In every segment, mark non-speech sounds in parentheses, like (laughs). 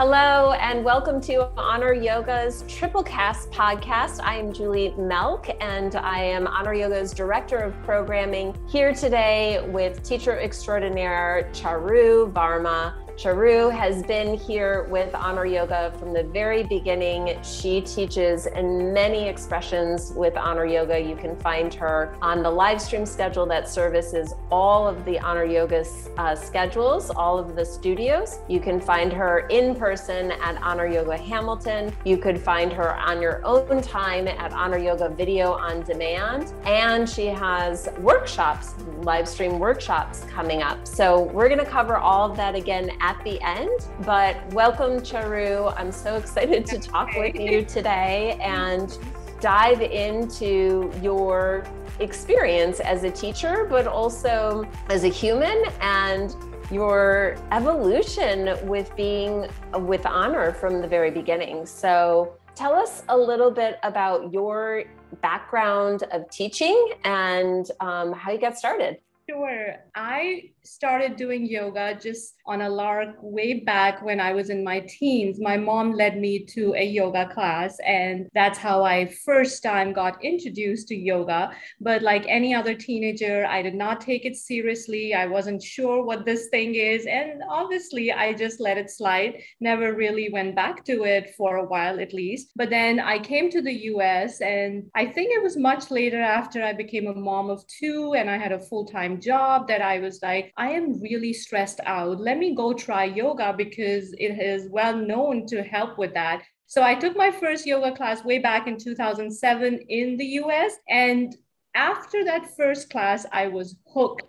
Hello, and welcome to Honor Yoga's Triple Cast podcast. I am Julie Melk, and I am Honor Yoga's Director of Programming here today with teacher extraordinaire Charu Varma. Charu has been here with Honor Yoga from the very beginning. She teaches in many expressions with Honor Yoga. You can find her on the live stream schedule that services all of the Honor Yoga uh, schedules, all of the studios. You can find her in person at Honor Yoga Hamilton. You could find her on your own time at Honor Yoga Video on Demand. And she has workshops, live stream workshops coming up. So we're going to cover all of that again at the end. But welcome, Charu. I'm so excited to talk with you today and dive into your experience as a teacher, but also as a human and your evolution with being with honor from the very beginning. So, tell us a little bit about your background of teaching and um, how you got started. Sure. I started doing yoga just on a lark way back when I was in my teens. My mom led me to a yoga class, and that's how I first time got introduced to yoga. But like any other teenager, I did not take it seriously. I wasn't sure what this thing is. And obviously, I just let it slide, never really went back to it for a while at least. But then I came to the US, and I think it was much later after I became a mom of two and I had a full time job that I was like, I am really stressed out. Let me go try yoga because it is well known to help with that. So I took my first yoga class way back in 2007 in the US. And after that first class, I was hooked.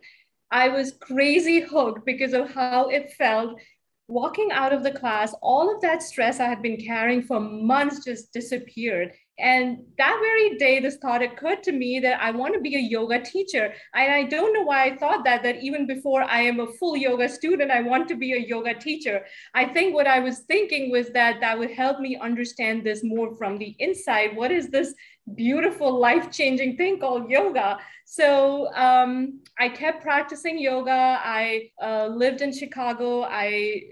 I was crazy hooked because of how it felt. Walking out of the class, all of that stress I had been carrying for months just disappeared. And that very day, this thought occurred to me that I want to be a yoga teacher. And I don't know why I thought that, that even before I am a full yoga student, I want to be a yoga teacher. I think what I was thinking was that that would help me understand this more from the inside. What is this beautiful, life changing thing called yoga? So um, I kept practicing yoga. I uh, lived in Chicago. I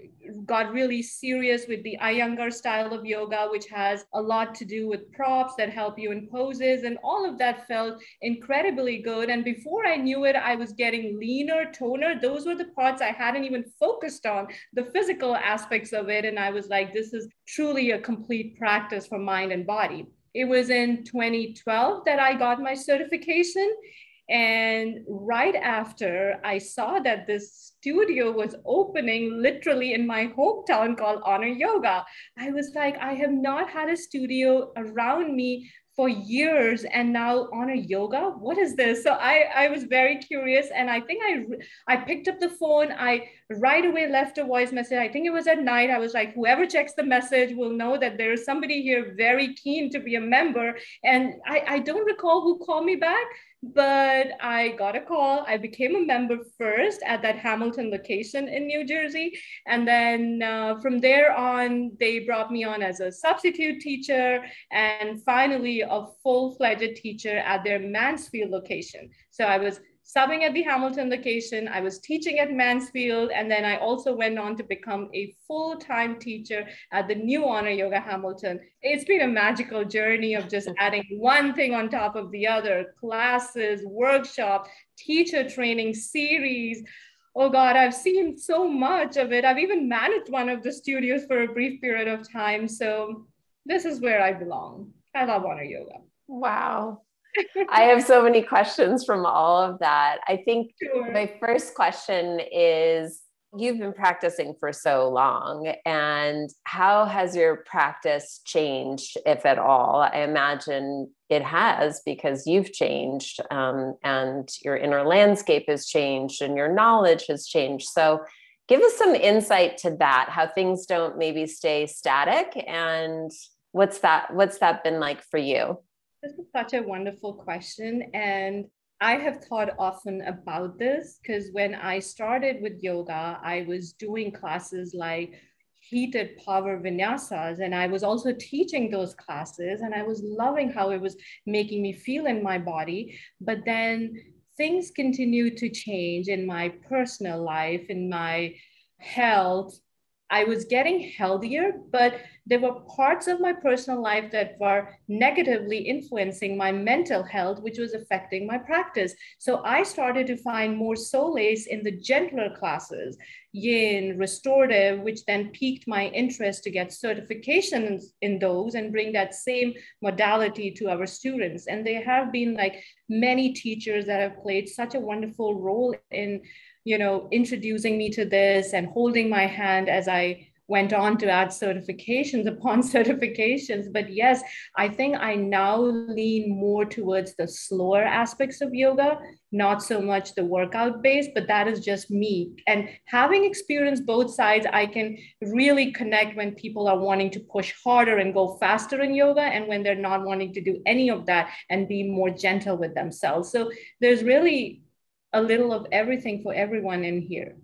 got really serious with the Iyengar style of yoga, which has a lot to do with props that help you in poses. And all of that felt incredibly good. And before I knew it, I was getting leaner, toner. Those were the parts I hadn't even focused on, the physical aspects of it. And I was like, this is truly a complete practice for mind and body. It was in 2012 that I got my certification. And right after I saw that this studio was opening literally in my hometown called Honor Yoga, I was like, I have not had a studio around me for years and now honor yoga? What is this? So i i was very curious and i think i i picked up the phone. I right away left a voice message. I think it was at night. I was like whoever checks the message will know that there is somebody here very keen to be a member. And i i don't recall who called me back but I got a call. I became a member first at that Hamilton location in New Jersey. And then uh, from there on, they brought me on as a substitute teacher and finally a full fledged teacher at their Mansfield location. So I was subbing at the Hamilton location. I was teaching at Mansfield, and then I also went on to become a full time teacher at the new Honor Yoga Hamilton. It's been a magical journey of just (laughs) adding one thing on top of the other classes, workshops, teacher training series. Oh God, I've seen so much of it. I've even managed one of the studios for a brief period of time. So this is where I belong. I love Honor Yoga. Wow. I have so many questions from all of that. I think sure. my first question is you've been practicing for so long and how has your practice changed if at all i imagine it has because you've changed um, and your inner landscape has changed and your knowledge has changed so give us some insight to that how things don't maybe stay static and what's that what's that been like for you this is such a wonderful question. And I have thought often about this because when I started with yoga, I was doing classes like heated power vinyasas and i was also teaching those classes and i was loving how it was making me feel in my body but then things continued to change in my personal life in my health I was getting healthier, but there were parts of my personal life that were negatively influencing my mental health, which was affecting my practice. So I started to find more solace in the gentler classes, yin, restorative, which then piqued my interest to get certifications in those and bring that same modality to our students. And there have been like many teachers that have played such a wonderful role in you know, introducing me to this and holding my hand as I went on to add certifications upon (laughs) certifications. But yes, I think I now lean more towards the slower aspects of yoga, not so much the workout based, but that is just me. And having experienced both sides, I can really connect when people are wanting to push harder and go faster in yoga and when they're not wanting to do any of that and be more gentle with themselves. So there's really a little of everything for everyone in here.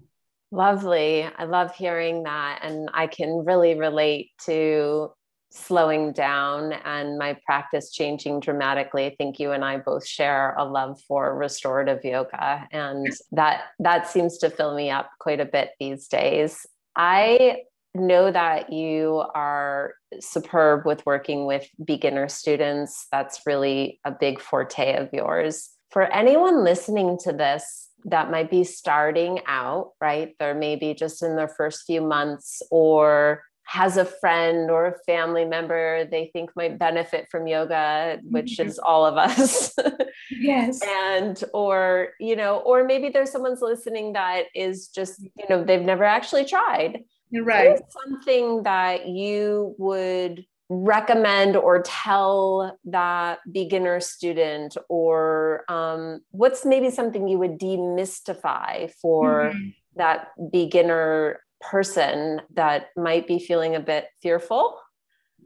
Lovely. I love hearing that. And I can really relate to slowing down and my practice changing dramatically. I think you and I both share a love for restorative yoga and that that seems to fill me up quite a bit these days. I know that you are superb with working with beginner students. That's really a big forte of yours for anyone listening to this that might be starting out, right? They're maybe just in their first few months or has a friend or a family member they think might benefit from yoga which mm-hmm. is all of us (laughs) yes and or you know or maybe there's someone's listening that is just you know they've never actually tried you right something that you would recommend or tell that beginner student or um, what's maybe something you would demystify for mm-hmm. that beginner person that might be feeling a bit fearful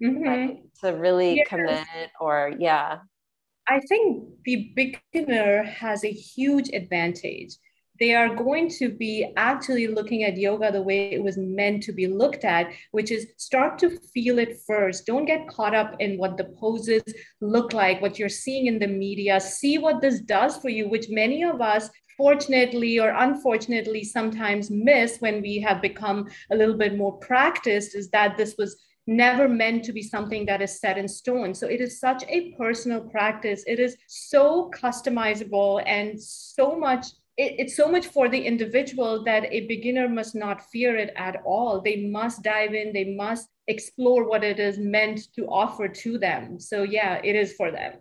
mm-hmm. right? to really yes. commit or yeah i think the beginner has a huge advantage they are going to be actually looking at yoga the way it was meant to be looked at, which is start to feel it first. Don't get caught up in what the poses look like, what you're seeing in the media. See what this does for you, which many of us fortunately or unfortunately sometimes miss when we have become a little bit more practiced is that this was never meant to be something that is set in stone. So it is such a personal practice. It is so customizable and so much it, it's so much for the individual that a beginner must not fear it at all. They must dive in, they must explore what it is meant to offer to them. So, yeah, it is for them.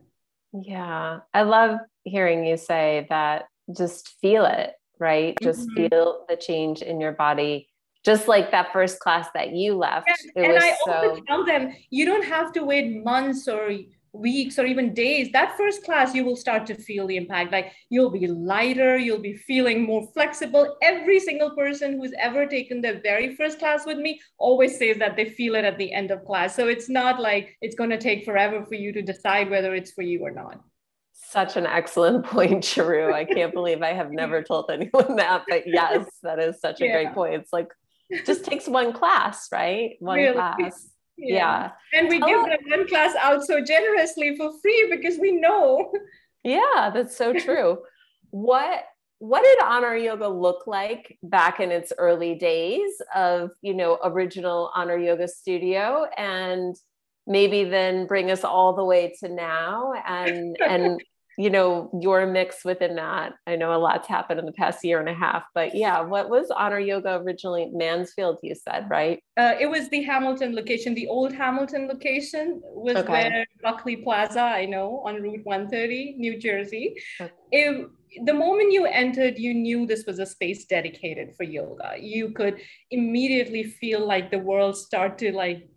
Yeah, I love hearing you say that just feel it, right? Mm-hmm. Just feel the change in your body just like that first class that you left. And I so... always tell them you don't have to wait months or weeks or even days, that first class, you will start to feel the impact. Like you'll be lighter, you'll be feeling more flexible. Every single person who's ever taken their very first class with me always says that they feel it at the end of class. So it's not like it's going to take forever for you to decide whether it's for you or not. Such an excellent (laughs) point, Charu. I can't believe I have never told anyone that, but yes, that is such a yeah. great point. It's like just takes one class, right? One really? class yeah. yeah. And we give that one class out so generously for free because we know. Yeah, that's so true. what what did honor yoga look like back in its early days of you know original honor yoga studio and maybe then bring us all the way to now and and (laughs) you know your mix within that i know a lot's happened in the past year and a half but yeah what was honor yoga originally mansfield you said right uh, it was the hamilton location the old hamilton location was okay. where buckley plaza i know on route 130 new jersey okay. it, the moment you entered you knew this was a space dedicated for yoga you could immediately feel like the world start to like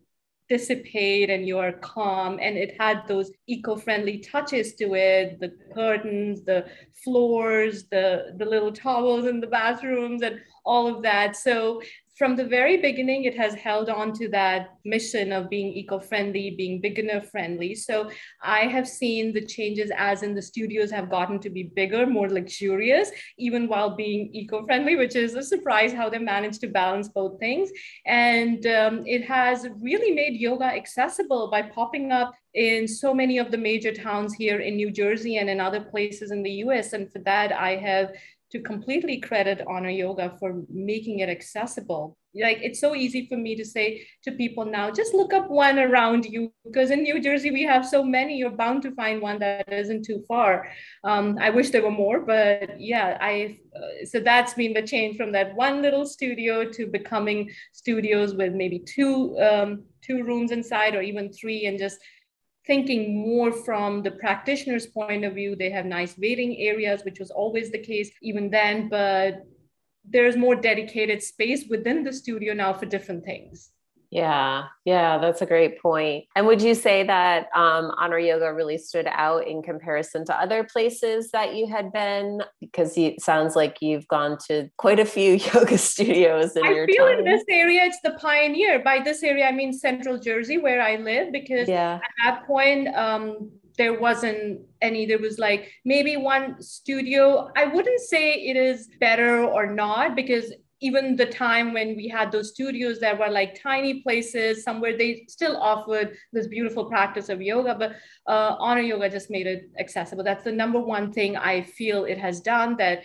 dissipate and you are calm and it had those eco-friendly touches to it the curtains the floors the the little towels in the bathrooms and all of that. So from the very beginning, it has held on to that mission of being eco friendly, being beginner friendly. So I have seen the changes as in the studios have gotten to be bigger, more luxurious, even while being eco friendly, which is a surprise how they managed to balance both things. And um, it has really made yoga accessible by popping up in so many of the major towns here in New Jersey and in other places in the US. And for that, I have to completely credit honor yoga for making it accessible. Like it's so easy for me to say to people now just look up one around you because in new jersey we have so many. You're bound to find one that isn't too far. Um, i wish there were more but yeah i uh, so that's been the change from that one little studio to becoming studios with maybe two um, two rooms inside or even three and just thinking more from the practitioner's point of view. They have nice waiting areas which was always the case even then but there's more dedicated space within the studio now for different things yeah, yeah, that's a great point. And would you say that um, Honor Yoga really stood out in comparison to other places that you had been? Because it sounds like you've gone to quite a few (laughs) yoga studios in I your feel time. in this area, it's the pioneer. By this area, I mean Central Jersey, where I live, because yeah. at that point, um, there wasn't any there was like maybe one studio i wouldn't say it is better or not because even the time when we had those studios that were like tiny places somewhere they still offered this beautiful practice of yoga but uh, honor yoga just made it accessible. That's the number one thing i feel it has done that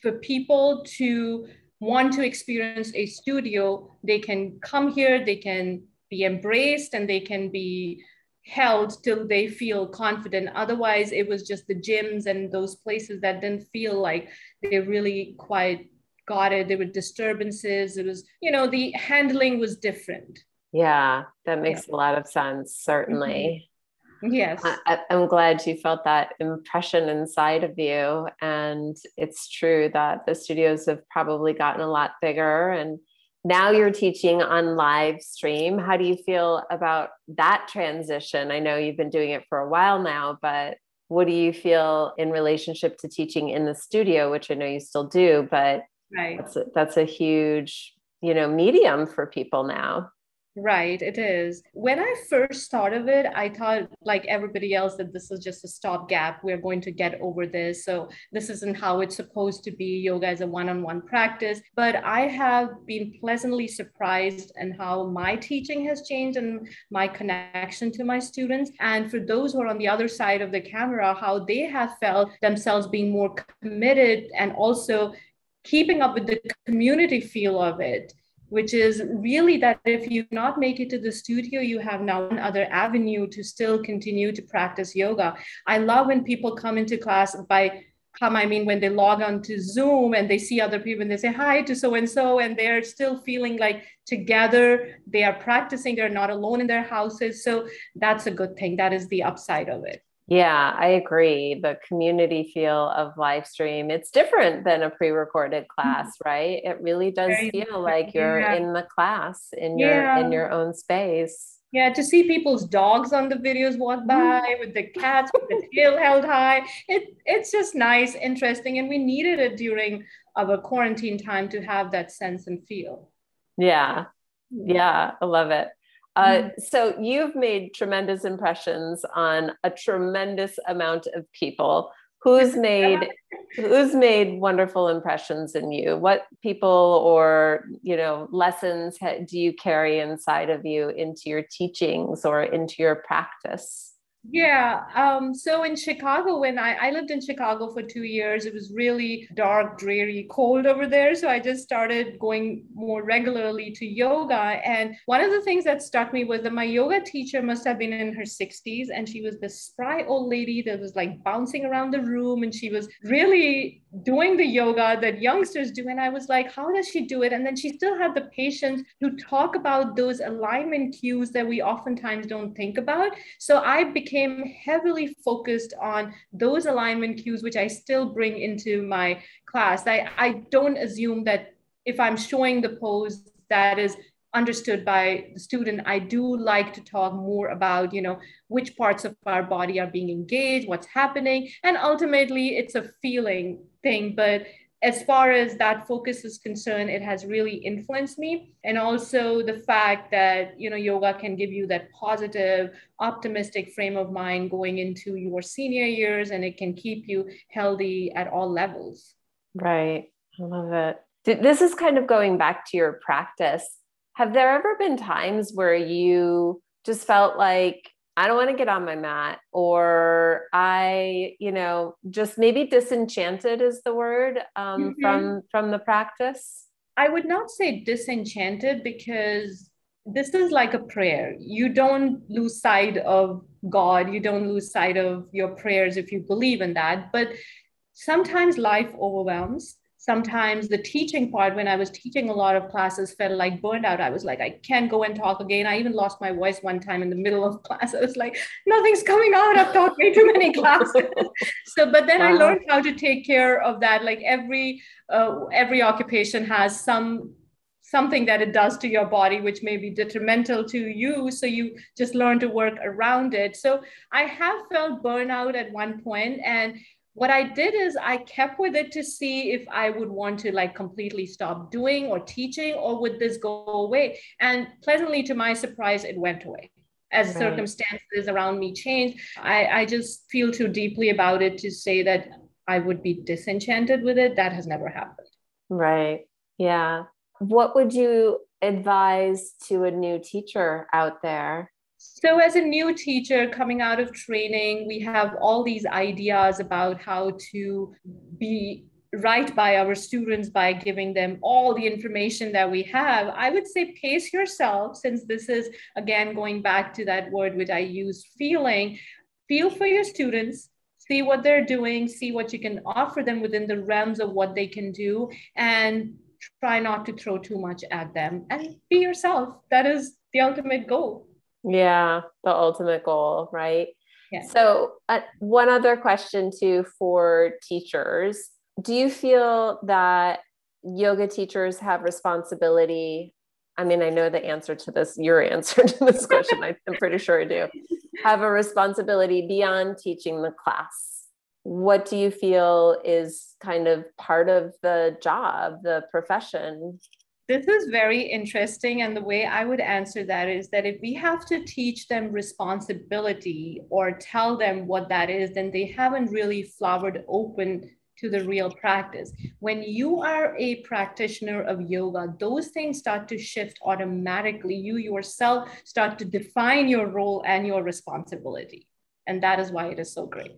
for people to want to experience a studio they can come here they can be embraced and they can be held till they feel confident. Otherwise it was just the gyms and those places that didn't feel like they really quite got it. There were disturbances. It was, you know, the handling was different. Yeah, that makes yeah. a lot of sense, certainly. Mm-hmm. Yes. I, am glad you felt that impression inside of you. And it's true that the studios have probably gotten a lot bigger. And now you're teaching on live stream. How do you feel about that transition? I know you've been doing it for a while now, but what do you feel in relationship to teaching in the studio, which I know you still do, but right that's a, that's a huge you know medium for people now Right, it is. When I first started it, I thought, like everybody else, that this is just a stopgap. We're going to get over this. So, this isn't how it's supposed to be. Yoga is a one on one practice. But I have been pleasantly surprised in how my teaching has changed and my connection to my students. And for those who are on the other side of the camera, how they have felt themselves being more committed and also keeping up with the community feel of it which is really that if you not make it to the studio you have now another avenue to still continue to practice yoga. I love when people come into class by come i mean when they log on to zoom and they see other people and they say hi to so and so and they're still feeling like together. They are practicing. They're not alone in their houses. So that's a good thing. That is the upside of it yeah, I agree. The community feel of live stream, it's different than a pre-recorded mm-hmm. class, right? It really does feel like you're yeah. in the class in your in your own space. Yeah, to see people's dogs on the videos walk mm-hmm. by with the cats with the tail held high. It it's just nice, interesting, and we needed it during our quarantine time to have that sense and feel. Yeah. Yeah, I love it. Uh, mm-hmm. so you've made tremendous impressions on a tremendous amount of people. Who's made who's made wonderful impressions in you? What people or you know lessons do you carry inside of you into your teachings or into your practice? Yeah. Um, so in Chicago, when I, I lived in Chicago for two years, it was really dark, dreary, cold over there. So I just started going more regularly to yoga. And one of the things that struck me was that my yoga teacher must have been in her 60s. And she was this spry old lady that was like bouncing around the room. And she was really doing the yoga that youngsters do. And I was like, how does she do it? And then she still had the patience to talk about those alignment cues that we oftentimes don't think about. So I became became heavily focused on those alignment cues, which I still bring into my class. I, I don't assume that if I'm showing the pose that is understood by the student i do like to talk more about you know which parts of our body are being engaged what's happening and ultimately it's a feeling thing but as far as that focus is concerned it has really influenced me. And also the fact that you know yoga can give you that positive optimistic frame of mind going into your senior years and it can keep you healthy at all levels. Right. I love it. This is kind of going back to your practice. Have there ever been times where you just felt like I don't want to get on my mat, or I, you know, just maybe disenchanted is the word um, mm-hmm. from from the practice. I would not say disenchanted because this is like a prayer. You don't lose sight of God. You don't lose sight of your prayers if you believe in that. But sometimes life overwhelms sometimes the teaching part when i was teaching a lot of classes felt like burned out. I was like i can't go and talk again. I even lost my voice one time in the middle of (laughs) class. I was like nothing's coming out. I've taught way too many classes. (laughs) So but then wow. i learned how to take care of that. Like every uh, every occupation has some something that it does to your body which may be detrimental to you. So you just learn to work around it. So i have felt burnout at one point and what I did is I kept with it to see if I would want to like completely stop doing or teaching or would this go away. And pleasantly to my surprise, it went away. As right. circumstances around me changed, I, I just feel too deeply about it to say that I would be disenchanted with it. That has never happened. Right. Yeah. What would you advise to a new teacher out there so, as a new teacher coming out of training, we have all these ideas about how to be right by our students by giving them all the information that we have. I would say pace yourself, since this is again going back to that word which I use feeling. Feel for your students, see what they're doing, see what you can offer them within the realms of what they can do, and try not to throw too much at them and be yourself. That is the ultimate goal. Yeah, the ultimate goal, right? Yeah. So, uh, one other question too for teachers Do you feel that yoga teachers have responsibility? I mean, I know the answer to this, your (laughs) answer to this question, I'm pretty sure I do. Have a responsibility beyond teaching the class. What do you feel is kind of part of the job, the profession? This is very interesting. And the way I would answer that is that if we have to teach them responsibility or tell them what that is, then they haven't really flowered open to the real practice. When you are a practitioner of yoga, those things start to shift automatically. You yourself start to define your role and your responsibility. And that is why it is so great.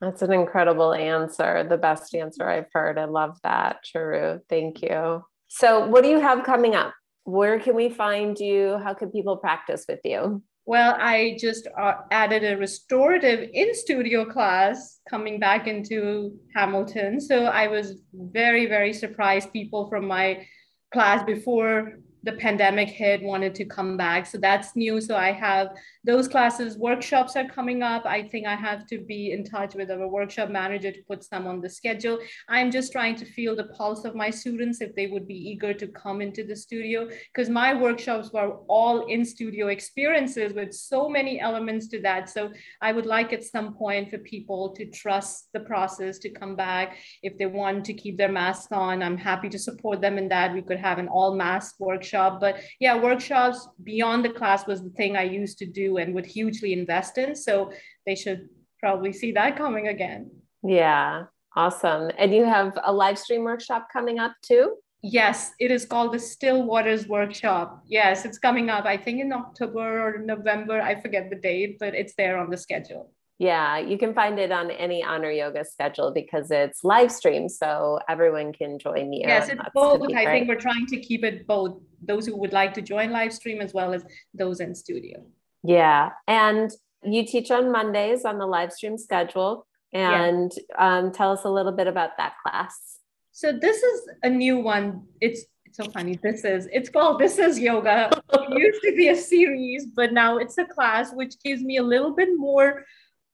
That's an incredible answer. The best answer I've heard. I love that, Charu. Thank you. So, what do you have coming up? Where can we find you? How can people practice with you? Well, I just uh, added a restorative in studio class coming back into Hamilton. So I was very, very surprised. People from my class before the pandemic hit wanted to come back. So that's new. So i have those classes workshops are coming up. I think i have to be in touch with our workshop manager to put some on the schedule. I'm just trying to feel the pulse of my students if they would be eager to come into the studio because my workshops were all in studio experiences with so many elements to that. So i would like at some point for people to trust the process to come back. If they want to keep their mask on i'm happy to support them in that. We could have an all mask workshop workshop. But yeah, workshops beyond the class was the thing I used to do and would hugely invest in. So they should probably see that coming again. Yeah, awesome. And you have a live stream workshop coming up too? Yes, it is called the Still Waters Workshop. Yes, it's coming up, I think in October or November. I forget the date, but it's there on the schedule. Yeah, you can find it on any honor yoga schedule because it's live stream, so everyone can join you. Yes, it's both. I think we're trying to keep it both those who would like to join live stream as well as those in studio. Yeah, and you teach on Mondays on the live stream schedule, and yeah. um, tell us a little bit about that class. So this is a new one. It's it's so funny. This is it's called This is Yoga. (laughs) it used to be a series, but now it's a class which gives me a little bit more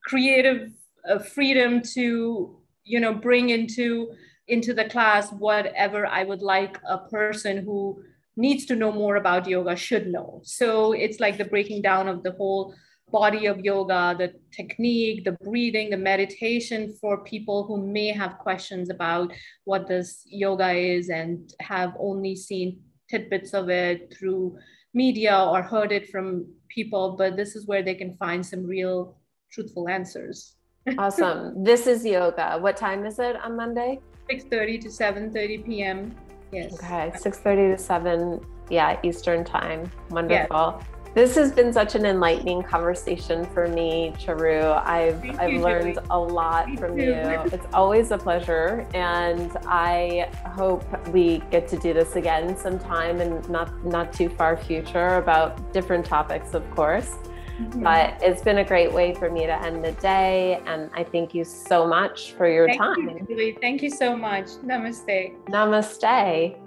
creative uh, freedom to you know bring into into the class whatever i would like a person who needs to know more about yoga should know. So it's like the breaking down of the whole body of yoga the technique the breathing the meditation for people who may have questions about what this yoga is and have only seen tidbits of it through media or heard it from people but this is where they can find some real truthful answers. (laughs) awesome. This is yoga. What time is it on Monday? 6:30 to 7:30 p.m. Yes. Okay, 6:30 to 7 yeah, Eastern time. Wonderful. This has been such an enlightening conversation for me, Charu. I've Thank I've you, learned Julie. a lot me from too. you. It's always a pleasure, and I hope we get to do this again sometime in not not too far future about different topics, of course. Mm-hmm. But it's been a great way for me to end the day. And I thank you so much for your thank time. You. Thank you so much. Namaste. Namaste.